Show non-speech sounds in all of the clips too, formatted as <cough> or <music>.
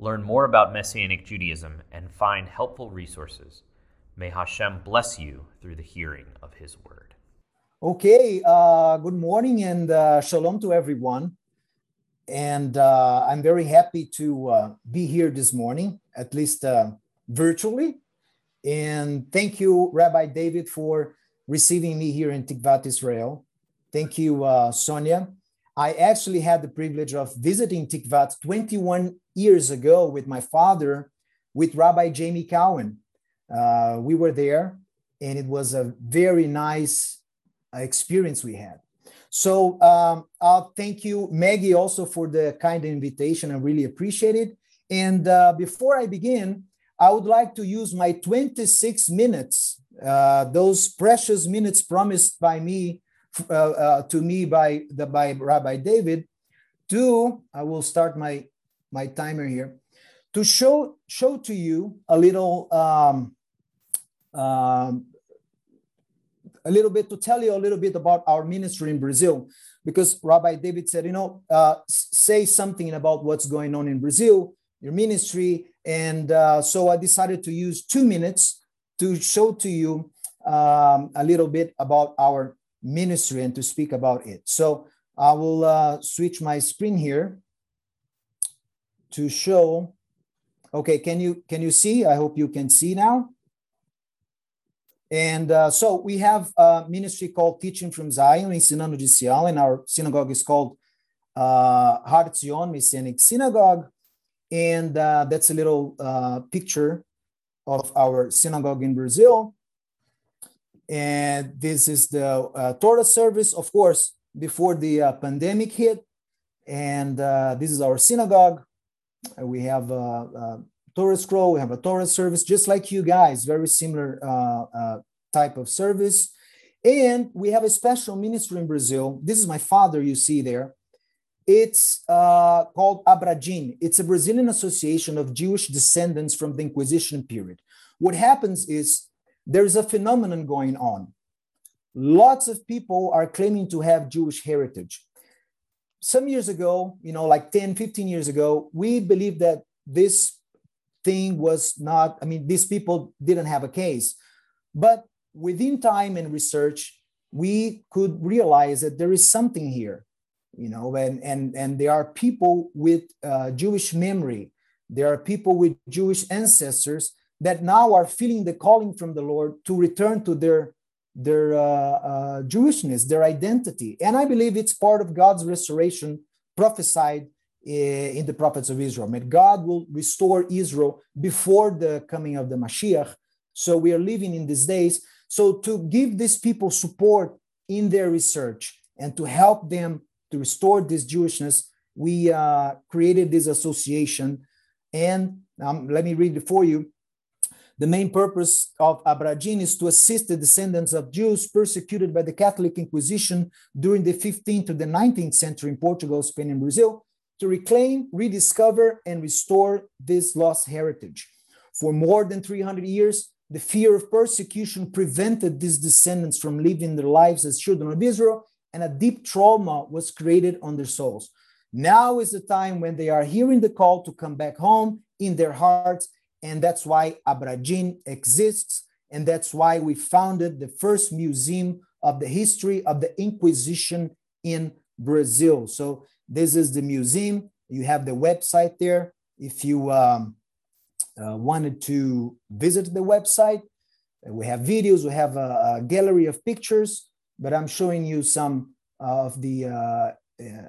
learn more about Messianic Judaism, and find helpful resources. May Hashem bless you through the hearing of His word. Okay, uh, good morning and uh, shalom to everyone. And uh, I'm very happy to uh, be here this morning, at least uh, virtually. And thank you, Rabbi David, for receiving me here in Tikvat Israel. Thank you, uh, Sonia. I actually had the privilege of visiting Tikvat 21 years ago with my father, with Rabbi Jamie Cowan. Uh, we were there, and it was a very nice uh, experience we had. So um, I'll thank you, Maggie, also for the kind invitation. I really appreciate it. And uh, before I begin, I would like to use my 26 minutes, uh, those precious minutes promised by me uh, uh, to me by the by Rabbi David. To I will start my my timer here to show show to you a little um, um, a little bit to tell you a little bit about our ministry in Brazil. Because Rabbi David said you know uh, say something about what's going on in Brazil your ministry and uh, so I decided to use two minutes to show to you um, a little bit about our ministry and to speak about it. So I will uh, switch my screen here to show, okay, can you, can you see? I hope you can see now. And uh, so we have a ministry called Teaching from Zion, Ensinando de Sião, and our synagogue is called uh, Har Zion Messianic Synagogue. And uh, that's a little uh, picture of our synagogue in Brazil. And this is the uh, Torah service, of course, before the uh, pandemic hit. And uh, this is our synagogue. Uh, we have a, Torah scroll, we have a Torah service, just like you guys, very similar uh, uh, type of service. And we have a special ministry in Brazil. This is my father, you see there. It's uh, called Abradjin. It's a Brazilian association of Jewish descendants from the Inquisition period. What happens is there's a phenomenon going on. Lots of people are claiming to have Jewish heritage some years ago, you know, like 10, 15 years ago, we believed that this thing was not, I mean, these people didn't have a case. But within time and research, we could realize that there is something here, you know, and, and, and there are people with uh, Jewish memory, there are people with Jewish ancestors that now are feeling the calling from the Lord to return to their their uh, uh, Jewishness, their identity. And I believe it's part of God's restoration prophesied eh, in the prophets of Israel. That God will restore Israel before the coming of the Mashiach. So we are living in these days. So to give these people support in their research and to help them to restore this Jewishness, we uh, created this association. And um, let me read it for you. The main purpose of Abradjin is to assist the descendants of Jews persecuted by the Catholic Inquisition during the 15th to the 19th century in Portugal, Spain, and Brazil to reclaim, rediscover, and restore this lost heritage. For more than 300 years, the fear of persecution prevented these descendants from living their lives as children of Israel, and a deep trauma was created on their souls. Now is the time when they are hearing the call to come back home in their hearts and that's why Abradjin exists. And that's why we founded the first museum of the history of the Inquisition in Brazil. So this is the museum. You have the website there. If you um, uh, wanted to visit the website, we have videos, we have a, a gallery of pictures, but I'm showing you some of the uh, uh,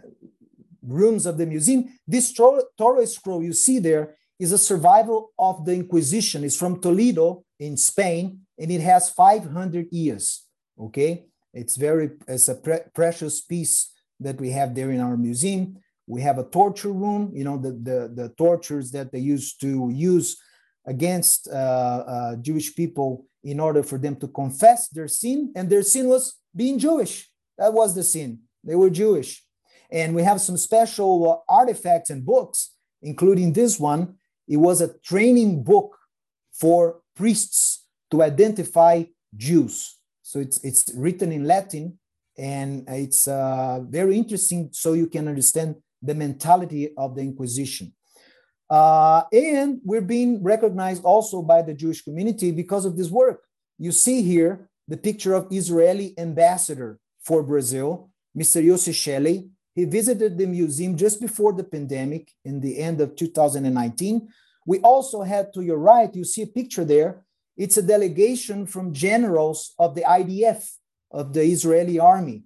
rooms of the museum. This Torah scroll you see there is a survival of the Inquisition. It's from Toledo in Spain, and it has 500 years. Okay, it's very it's a pre- precious piece that we have there in our museum. We have a torture room, you know, the, the, the tortures that they used to use against uh, uh, Jewish people in order for them to confess their sin. And their sin was being Jewish. That was the sin. They were Jewish. And we have some special artifacts and books, including this one. It was a training book for priests to identify Jews. So it's, it's written in Latin and it's uh, very interesting so you can understand the mentality of the Inquisition. Uh, and we're being recognized also by the Jewish community because of this work. You see here the picture of Israeli ambassador for Brazil, Mr. Yossi Shelley. He visited the museum just before the pandemic in the end of 2019. We also had to your right, you see a picture there. It's a delegation from generals of the IDF, of the Israeli army.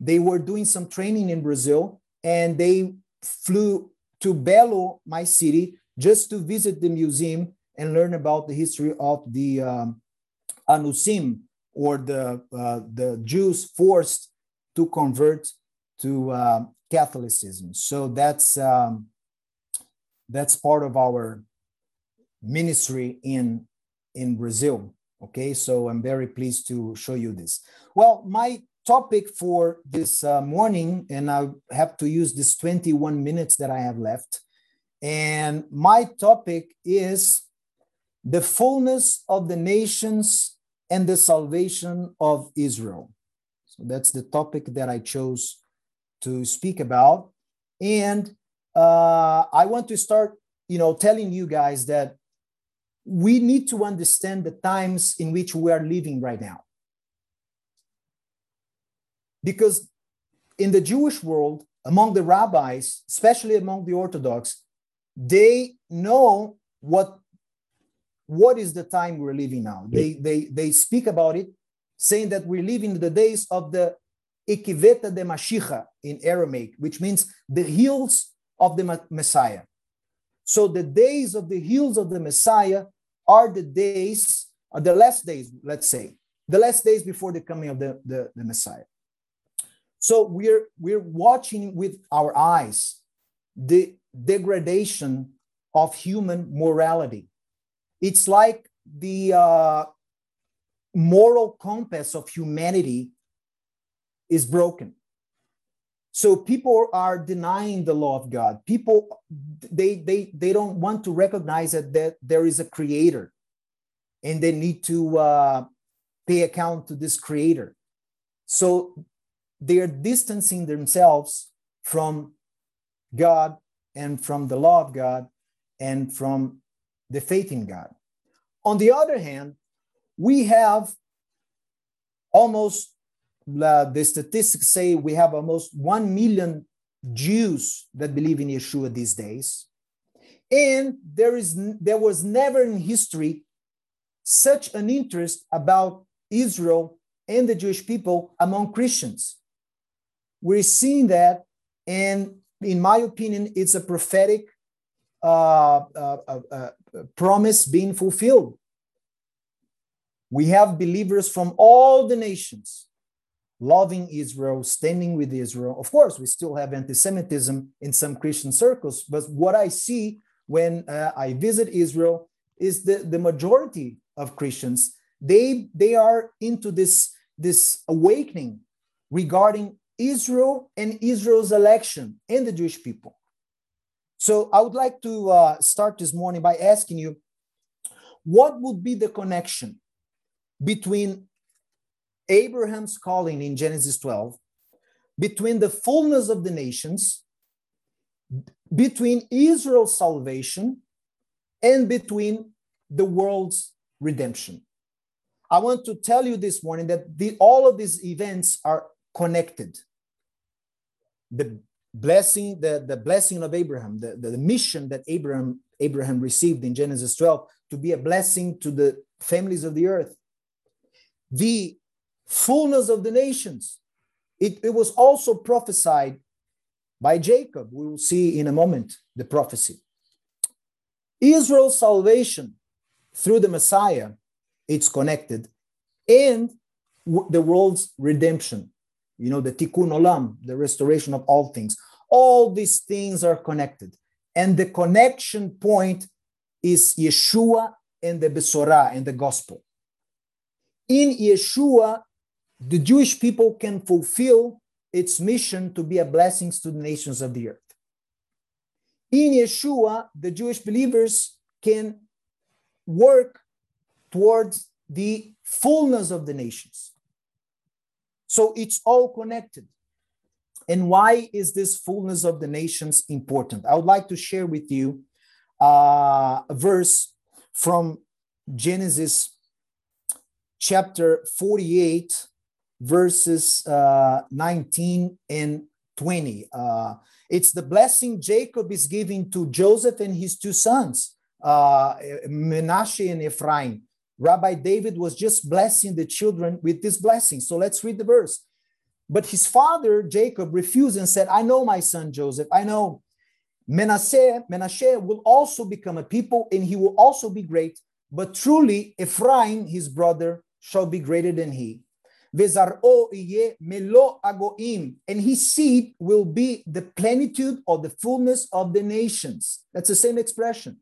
They were doing some training in Brazil and they flew to Belo, my city, just to visit the museum and learn about the history of the um, Anusim, or the, uh, the Jews forced to convert to uh, Catholicism. So that's, um, that's part of our ministry in, in Brazil. Okay, so I'm very pleased to show you this. Well, my topic for this uh, morning, and I have to use this 21 minutes that I have left. And my topic is the fullness of the nations and the salvation of Israel. So that's the topic that I chose to speak about. And uh, I want to start, you know, telling you guys that we need to understand the times in which we are living right now. Because in the Jewish world, among the rabbis, especially among the Orthodox, they know what what is the time we're living now. They they they speak about it, saying that we're living the days of the Ikiveta de Mashiach in Aramaic, which means the heels of the Messiah. So the days of the heels of the Messiah are the days, are the last days, let's say, the last days before the coming of the, the, the Messiah. So we're we're watching with our eyes the degradation of human morality. It's like the uh, moral compass of humanity is broken. So people are denying the law of God. People they they they don't want to recognize that, that there is a creator, and they need to uh, pay account to this creator. So they are distancing themselves from God and from the law of God and from the faith in God. On the other hand, we have almost uh, the statistics say we have almost 1 million Jews that believe in Yeshua these days. And there is there was never in history such an interest about Israel and the Jewish people among Christians. We're seeing that, and in my opinion, it's a prophetic uh, uh, uh, uh, promise being fulfilled. We have believers from all the nations loving Israel, standing with Israel. Of course, we still have anti Semitism in some Christian circles, but what I see when uh, I visit Israel is the, the majority of Christians, they, they are into this, this awakening regarding Israel and Israel's election and the Jewish people. So I would like to uh, start this morning by asking you what would be the connection between Abraham's calling in Genesis 12, between the fullness of the nations, between Israel's salvation, and between the world's redemption. I want to tell you this morning that the, all of these events are connected the blessing, the, the blessing of Abraham, the, the, the mission that Abraham, Abraham received in Genesis 12 to be a blessing to the families of the earth. The fullness of the nations. It, it was also prophesied by Jacob. We will see in a moment the prophecy. Israel's salvation through the Messiah, it's connected, and the world's redemption you know, the tikkun olam, the restoration of all things. All these things are connected. And the connection point is Yeshua and the Besorah and the gospel. In Yeshua, the Jewish people can fulfill its mission to be a blessing to the nations of the earth. In Yeshua, the Jewish believers can work towards the fullness of the nations. So it's all connected. And why is this fullness of the nations important? I would like to share with you uh, a verse from Genesis chapter 48, verses uh, 19 and 20. Uh, it's the blessing Jacob is giving to Joseph and his two sons, uh, Menashe and Ephraim. Rabbi David was just blessing the children with this blessing. So let's read the verse. But his father, Jacob, refused and said, I know my son Joseph. I know Menashe, Menashe will also become a people and he will also be great. But truly, Ephraim, his brother, shall be greater than he. Vezar'o melo agoim, and his seed will be the plenitude or the fullness of the nations. That's the same expression.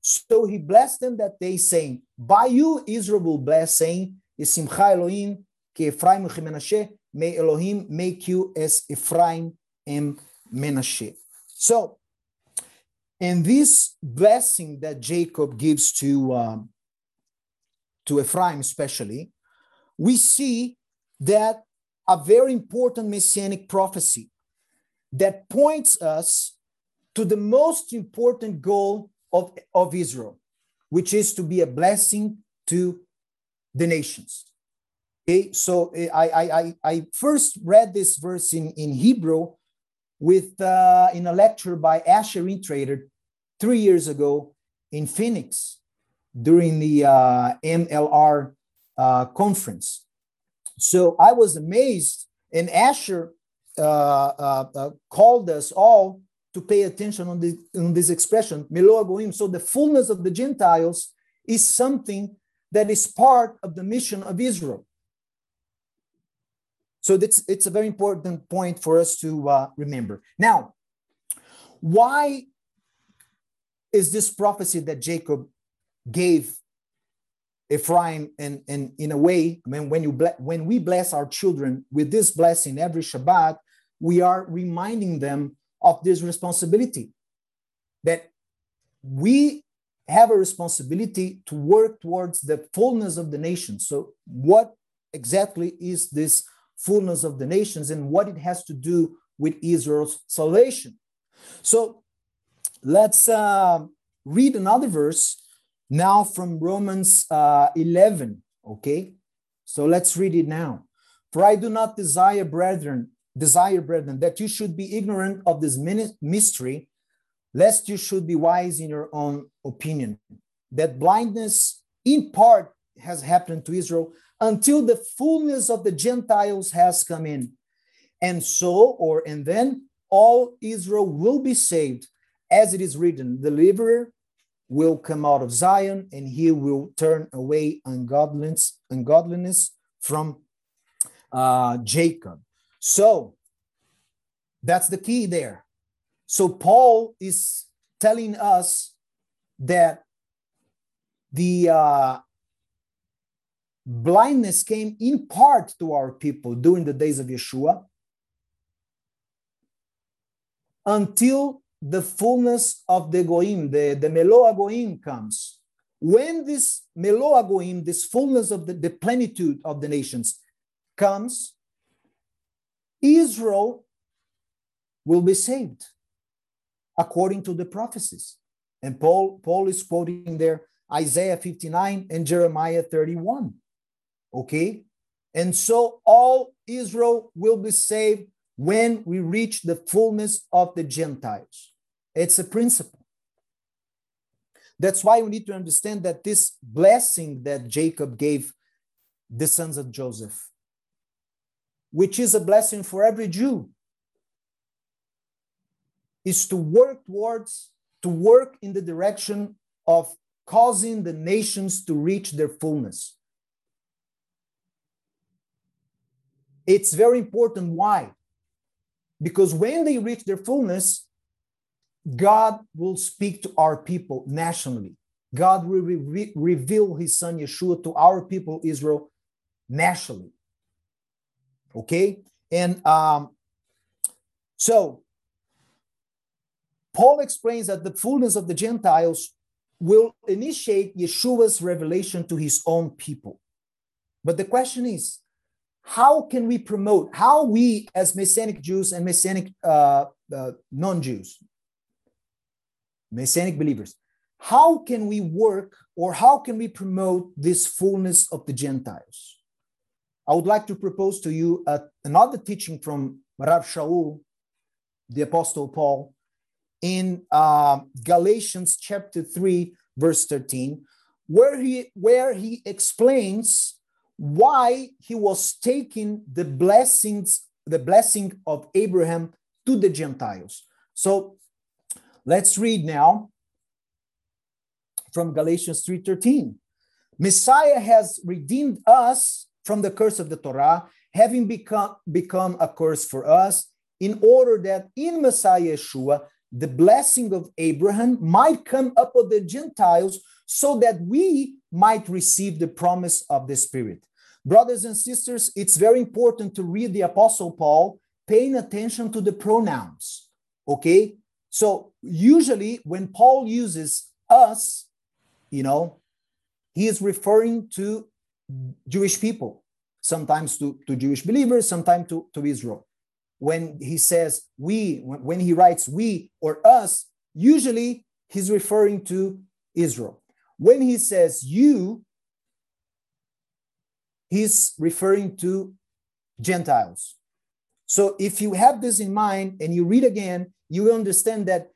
So he blessed them that day, saying, By you Israel will bless, saying, Isimcha Elohim, ke Ephraim Menashe, may Elohim make you as Ephraim and Menashe. So, in this blessing that Jacob gives to um, to Ephraim, especially, we see that a very important messianic prophecy that points us to the most important goal of, of Israel, which is to be a blessing to the nations. Okay, so eh, I, I, I first read this verse in, in Hebrew with uh, in a lecture by Asher Intrater three years ago in Phoenix during the uh, MLR uh, conference. So I was amazed, and Asher uh, uh, uh, called us all to pay attention on, the, on this expression, Melo. So the fullness of the Gentiles is something that is part of the mission of Israel. So that's, it's a very important point for us to uh, remember. Now, why is this prophecy that Jacob gave Ephraim and, and in a way, I mean, when you when we bless our children with this blessing every Shabbat, we are reminding them of this responsibility that we have a responsibility to work towards the fullness of the nation. So, what exactly is this fullness of the nations and what it has to do with Israel's salvation? So, let's uh, read another verse now from Romans uh, 11. Okay, so let's read it now. For I do not desire, brethren, desire, brethren, that you should be ignorant of this mystery, lest you should be wise in your own opinion. That blindness, in part, has happened to Israel until the fullness of the Gentiles has come in. And so, or and then all Israel will be saved, as it is written, deliverer will come out of Zion and he will turn away ungodliness, ungodliness from uh, Jacob. So that's the key there. So Paul is telling us that the uh, blindness came in part to our people during the days of Yeshua until the fullness of the Goim, the, the Meloa Goim comes. When this Meloa Goim, this fullness of the, the plenitude of the nations comes, Israel will be saved according to the prophecies. And Paul, Paul is quoting there Isaiah 59 and Jeremiah 31. Okay? And so all Israel will be saved when we reach the fullness of the Gentiles. It's a principle. That's why we need to understand that this blessing that Jacob gave the sons of Joseph, which is a blessing for every Jew, is to work towards, to work in the direction of causing the nations to reach their fullness. It's very important. Why? Because when they reach their fullness, God will speak to our people nationally. God will re- reveal his son Yeshua to our people, Israel, nationally. Okay? And um, so Paul explains that the fullness of the Gentiles will initiate Yeshua's revelation to his own people. But the question is, how can we promote, how we as Messianic Jews and Messianic uh, uh, non Jews, Messianic believers, how can we work or how can we promote this fullness of the Gentiles? I would like to propose to you uh, another teaching from Rav Shaul, the Apostle Paul, in uh, Galatians chapter 3, verse 13, where he, where he explains why he was taking the blessings, the blessing of Abraham to the Gentiles. So let's read now from Galatians 3:13. Messiah has redeemed us from the curse of the Torah, having become, become a curse for us, in order that in Messiah Yeshua the blessing of Abraham might come upon the Gentiles so that we might receive the promise of the Spirit. Brothers and sisters, it's very important to read the Apostle Paul paying attention to the pronouns. Okay? So, usually when Paul uses us, you know, he is referring to Jewish people, sometimes to, to Jewish believers, sometimes to, to Israel. When he says we, when he writes we or us, usually he's referring to Israel. When he says you, he's referring to Gentiles. So if you have this in mind and you read again, you will understand that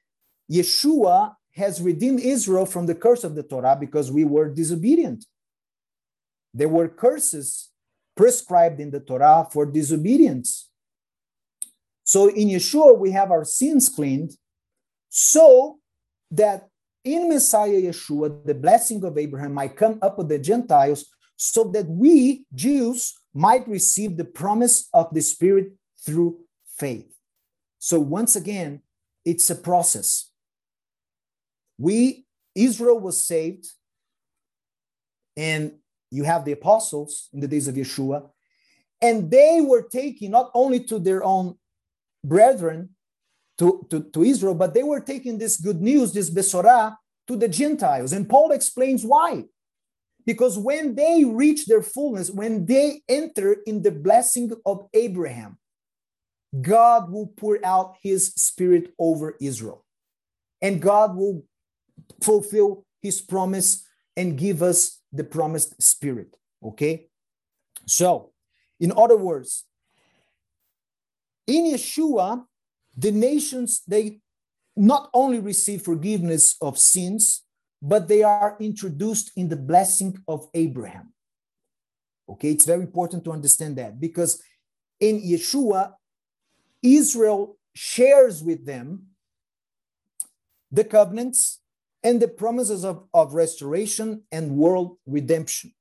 Yeshua has redeemed Israel from the curse of the Torah because we were disobedient. There were curses prescribed in the Torah for disobedience. So in Yeshua, we have our sins cleaned so that in Messiah Yeshua, the blessing of Abraham might come up with the Gentiles so that we, Jews, might receive the promise of the Spirit through faith. So, once again, it's a process. We, Israel was saved, and you have the apostles in the days of Yeshua, and they were taking not only to their own brethren, to, to, to Israel, but they were taking this good news, this Besorah, to the Gentiles. And Paul explains why. Because when they reach their fullness, when they enter in the blessing of Abraham, God will pour out his spirit over Israel. And God will fulfill his promise and give us the promised spirit. Okay? So, in other words, in Yeshua, the nations, they not only receive forgiveness of sins, but they are introduced in the blessing of Abraham. Okay, it's very important to understand that because in Yeshua, Israel shares with them the covenants and the promises of, of restoration and world redemption.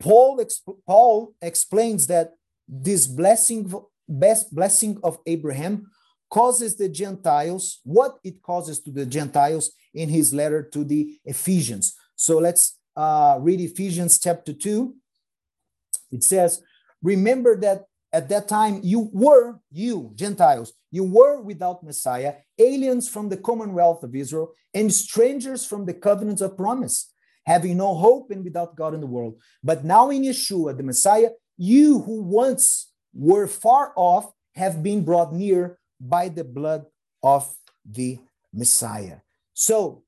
Paul, exp- Paul explains that this blessing, best blessing of Abraham causes the Gentiles, what it causes to the Gentiles in his letter to the Ephesians. So let's uh, read Ephesians chapter 2. It says, Remember that at that time you were, you, Gentiles, you were without Messiah, aliens from the commonwealth of Israel, and strangers from the covenants of promise, having no hope and without God in the world. But now in Yeshua, the Messiah, you who once were far off have been brought near by the blood of the Messiah. So,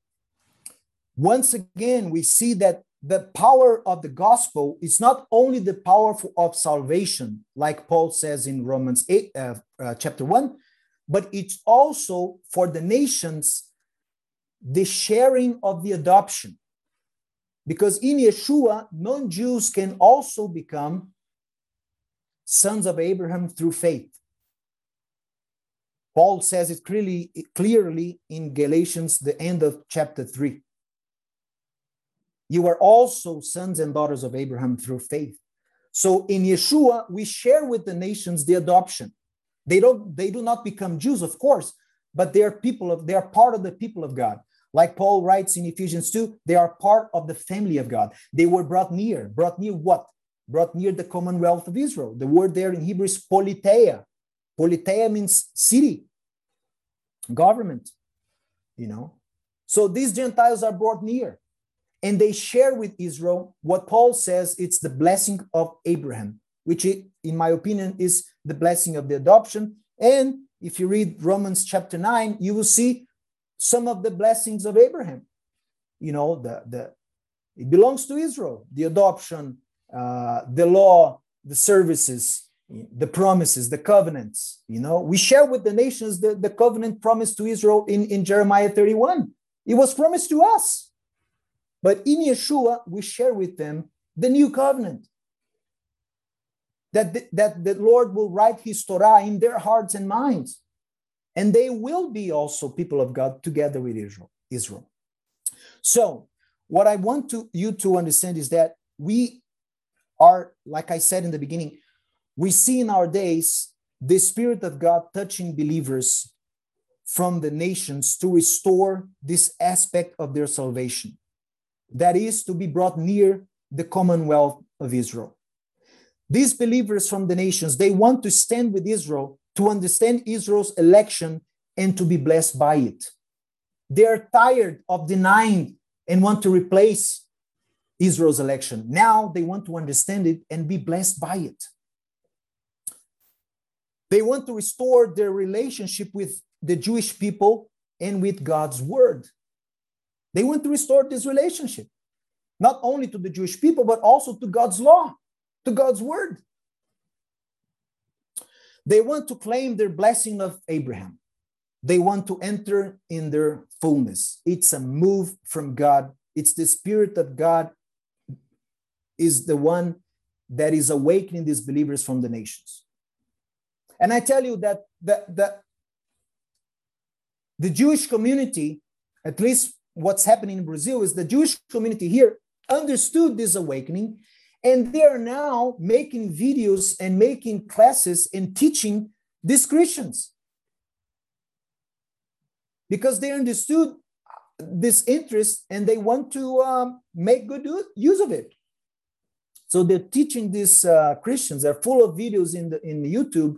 once again, we see that the power of the gospel is not only the power of salvation, like Paul says in Romans 8, uh, uh, chapter 1, but it's also for the nations the sharing of the adoption. Because in Yeshua, non Jews can also become sons of Abraham through faith. Paul says it clearly, clearly in Galatians, the end of chapter 3. You are also sons and daughters of Abraham through faith. So in Yeshua, we share with the nations the adoption. They don't they do not become Jews, of course, but they are people of they are part of the people of God. Like Paul writes in Ephesians 2, they are part of the family of God. They were brought near. Brought near what? Brought near the commonwealth of Israel. The word there in Hebrew is politeia. Politeia means city, government, you know. So these Gentiles are brought near and they share with Israel what Paul says it's the blessing of Abraham, which, in my opinion, is the blessing of the adoption. And if you read Romans chapter 9, you will see some of the blessings of Abraham. You know, the, the it belongs to Israel, the adoption, uh, the law, the services, the promises, the covenants. You know, we share with the nations the, the covenant promised to Israel in, in Jeremiah 31. It was promised to us. But in Yeshua, we share with them the new covenant. That the, that the Lord will write his Torah in their hearts and minds and they will be also people of God together with Israel. Israel. So, what I want to you to understand is that we are, like I said in the beginning, we see in our days the Spirit of God touching believers from the nations to restore this aspect of their salvation. That is to be brought near the commonwealth of Israel. These believers from the nations, they want to stand with Israel to understand Israel's election and to be blessed by it. They are tired of denying and want to replace Israel's election. Now they want to understand it and be blessed by it. They want to restore their relationship with the Jewish people and with God's word. They want to restore this relationship, not only to the Jewish people, but also to God's law, to God's word. They want to claim their blessing of Abraham. They want to enter in their fullness. It's a move from God. It's the Spirit of God is the one that is awakening these believers from the nations. And I tell you that the, the, the Jewish community, at least what's happening in Brazil, is the Jewish community here understood this awakening and they are now making videos and making classes and teaching these Christians because they understood this interest and they want to um, make good use of it. So they're teaching these uh, Christians. They're full of videos in the in YouTube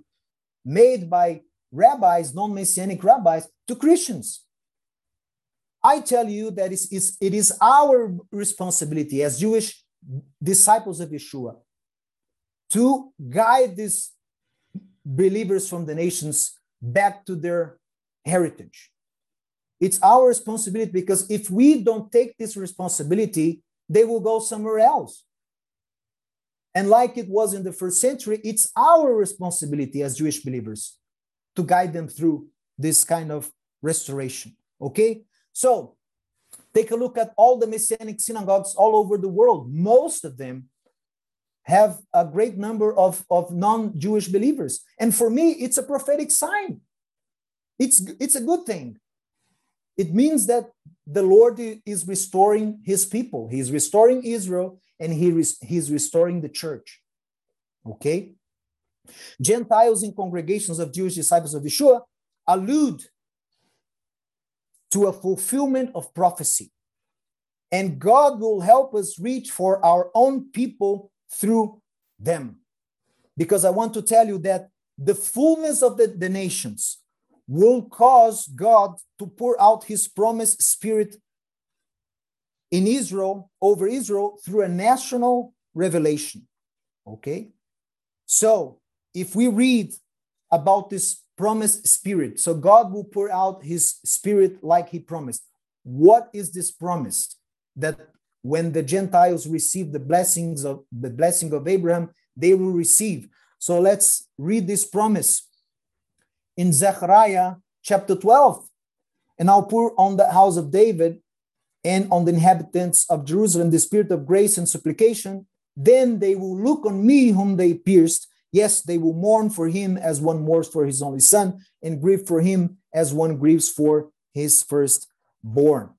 made by rabbis, non-messianic rabbis, to Christians. I tell you that it's, it's, it is our responsibility as Jewish disciples of Yeshua to guide these believers from the nations back to their heritage. It's our responsibility because if we don't take this responsibility, they will go somewhere else. And like it was in the first century, it's our responsibility as Jewish believers to guide them through this kind of restoration. Okay? So Take a look at all the Messianic synagogues all over the world. Most of them have a great number of, of non Jewish believers. And for me, it's a prophetic sign. It's, it's a good thing. It means that the Lord is restoring his people, he's restoring Israel, and he is he's restoring the church. Okay? Gentiles in congregations of Jewish disciples of Yeshua allude to a fulfillment of prophecy. And God will help us reach for our own people through them. Because I want to tell you that the fullness of the, the nations will cause God to pour out his promised spirit in Israel, over Israel, through a national revelation. Okay? So if we read about this promised spirit. So God will pour out his spirit like he promised. What is this promise? That when the Gentiles receive the blessings of the blessing of Abraham, they will receive. So let's read this promise in Zechariah chapter 12. And I'll pour on the house of David and on the inhabitants of Jerusalem the spirit of grace and supplication. Then they will look on me whom they pierced Yes, they will mourn for him as one mourns for his only son, and grieve for him as one grieves for his firstborn.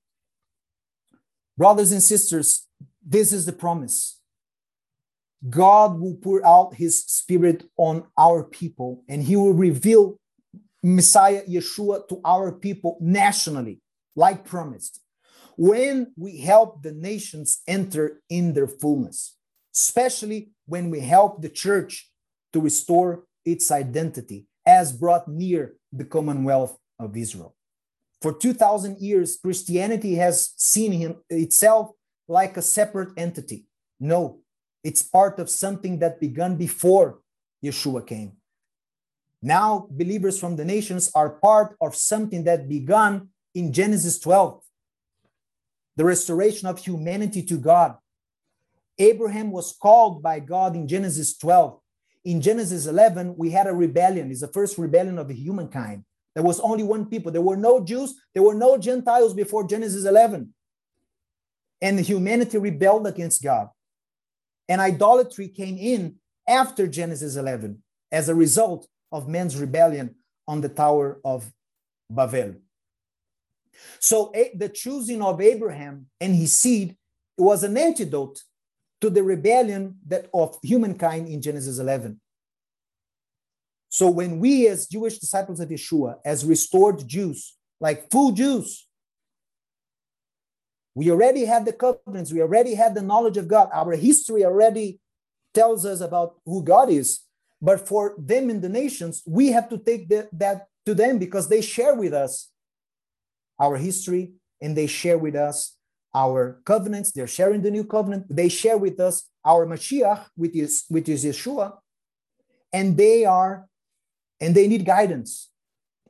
Brothers and sisters, this is the promise. God will pour out his spirit on our people and he will reveal Messiah Yeshua to our people nationally, like promised, when we help the nations enter in their fullness, especially when we help the church to restore its identity as brought near the commonwealth of Israel. For 2000 years, Christianity has seen him, itself like a separate entity. No, it's part of something that began before Yeshua came. Now, believers from the nations are part of something that began in Genesis 12 the restoration of humanity to God. Abraham was called by God in Genesis 12. In Genesis 11, we had a rebellion. It's the first rebellion of humankind. There was only one people. There were no Jews, there were no Gentiles before Genesis 11. And humanity rebelled against God. And idolatry came in after Genesis 11 as a result of man's rebellion on the Tower of Babel. So the choosing of Abraham and his seed was an antidote to the rebellion that of humankind in Genesis 11. So when we as Jewish disciples of Yeshua, as restored Jews, like full Jews, we already had the covenants, we already had the knowledge of God. Our history already tells us about who God is. But for them in the nations, we have to take the, that to them because they share with us our history and they share with us our covenants. They're sharing the new covenant. They share with us our Mashiach, which is, which is Yeshua. And they are, and they need guidance.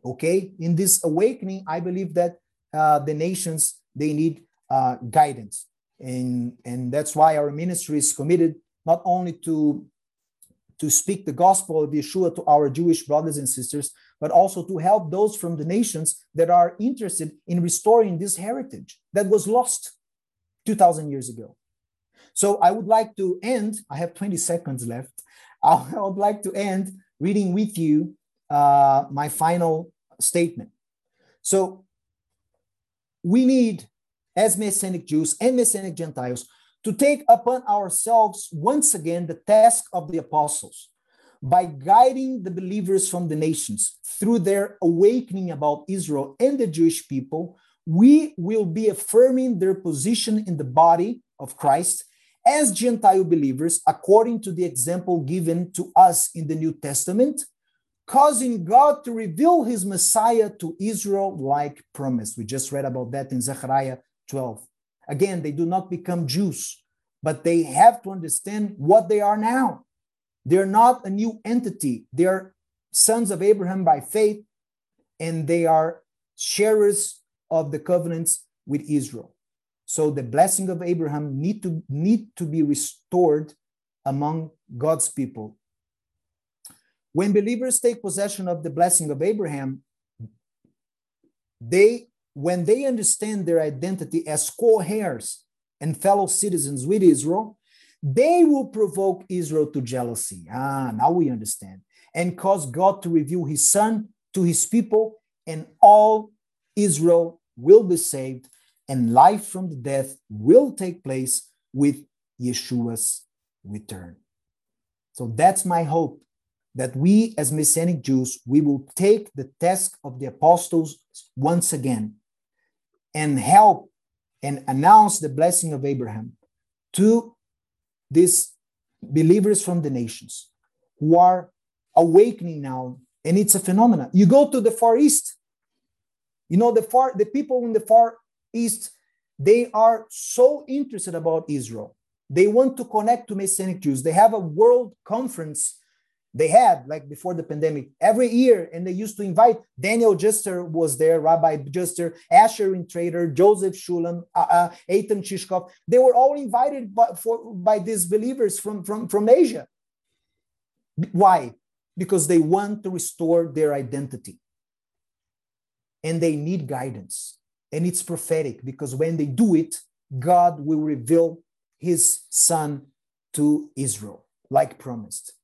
Okay. In this awakening, I believe that uh, the nations, they need uh, guidance. And, and that's why our ministry is committed not only to, to speak the gospel of Yeshua to our Jewish brothers and sisters, but also to help those from the nations that are interested in restoring this heritage that was lost 2000 years ago. So I would like to end, I have 20 seconds left. <laughs> I would like to end reading with you uh, my final statement. So we need, as Messianic Jews and Messianic Gentiles, to take upon ourselves once again the task of the apostles by guiding the believers from the nations through their awakening about Israel and the Jewish people, we will be affirming their position in the body of Christ as Gentile believers, according to the example given to us in the New Testament, causing God to reveal his Messiah to Israel like promised. We just read about that in Zechariah 12. Again, they do not become Jews, but they have to understand what they are now. They're not a new entity. They're sons of Abraham by faith, and they are sharers of the covenants with Israel. So the blessing of Abraham need to need to be restored among God's people. When believers take possession of the blessing of Abraham, they when they understand their identity as co-heirs and fellow citizens with Israel, they will provoke Israel to jealousy. Ah, now we understand. And cause God to reveal his son to his people, and all Israel will be saved, and life from the death will take place with Yeshua's return. So that's my hope that we as Messianic Jews, we will take the task of the apostles once again and help and announce the blessing of Abraham to these believers from the nations who are awakening now and it's a phenomenon. You go to the far east. You know the far the people in the far east they are so interested about israel. They want to connect to messianic jews. They have a world conference they had like before the pandemic. Every year and they used to invite daniel juster was there rabbi juster asher intrater joseph shulam uh, uh, Eitan Shishkoff. they were all invited by, for, by these believers from, from, from asia. Why? Because they want to restore their identity. And they need guidance. And it's prophetic because when they do it god will reveal his son to israel like promised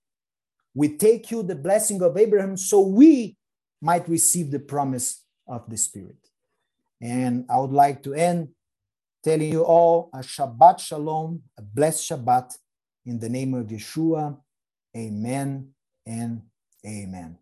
we take you the blessing of Abraham so we might receive the promise of the Spirit. And I would like to end telling you all a Shabbat Shalom, a blessed Shabbat, In the name of Yeshua, amen and amen.